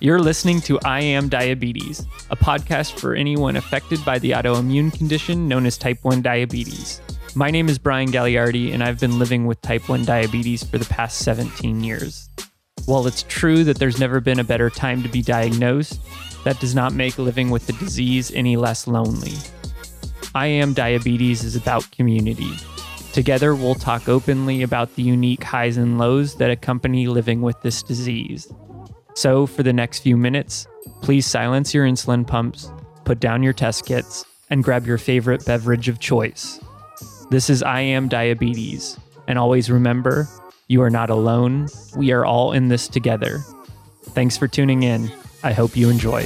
You're listening to I Am Diabetes, a podcast for anyone affected by the autoimmune condition known as type 1 diabetes. My name is Brian Gagliardi, and I've been living with type 1 diabetes for the past 17 years. While it's true that there's never been a better time to be diagnosed, that does not make living with the disease any less lonely. I Am Diabetes is about community. Together, we'll talk openly about the unique highs and lows that accompany living with this disease. So, for the next few minutes, please silence your insulin pumps, put down your test kits, and grab your favorite beverage of choice. This is I Am Diabetes, and always remember you are not alone. We are all in this together. Thanks for tuning in. I hope you enjoy.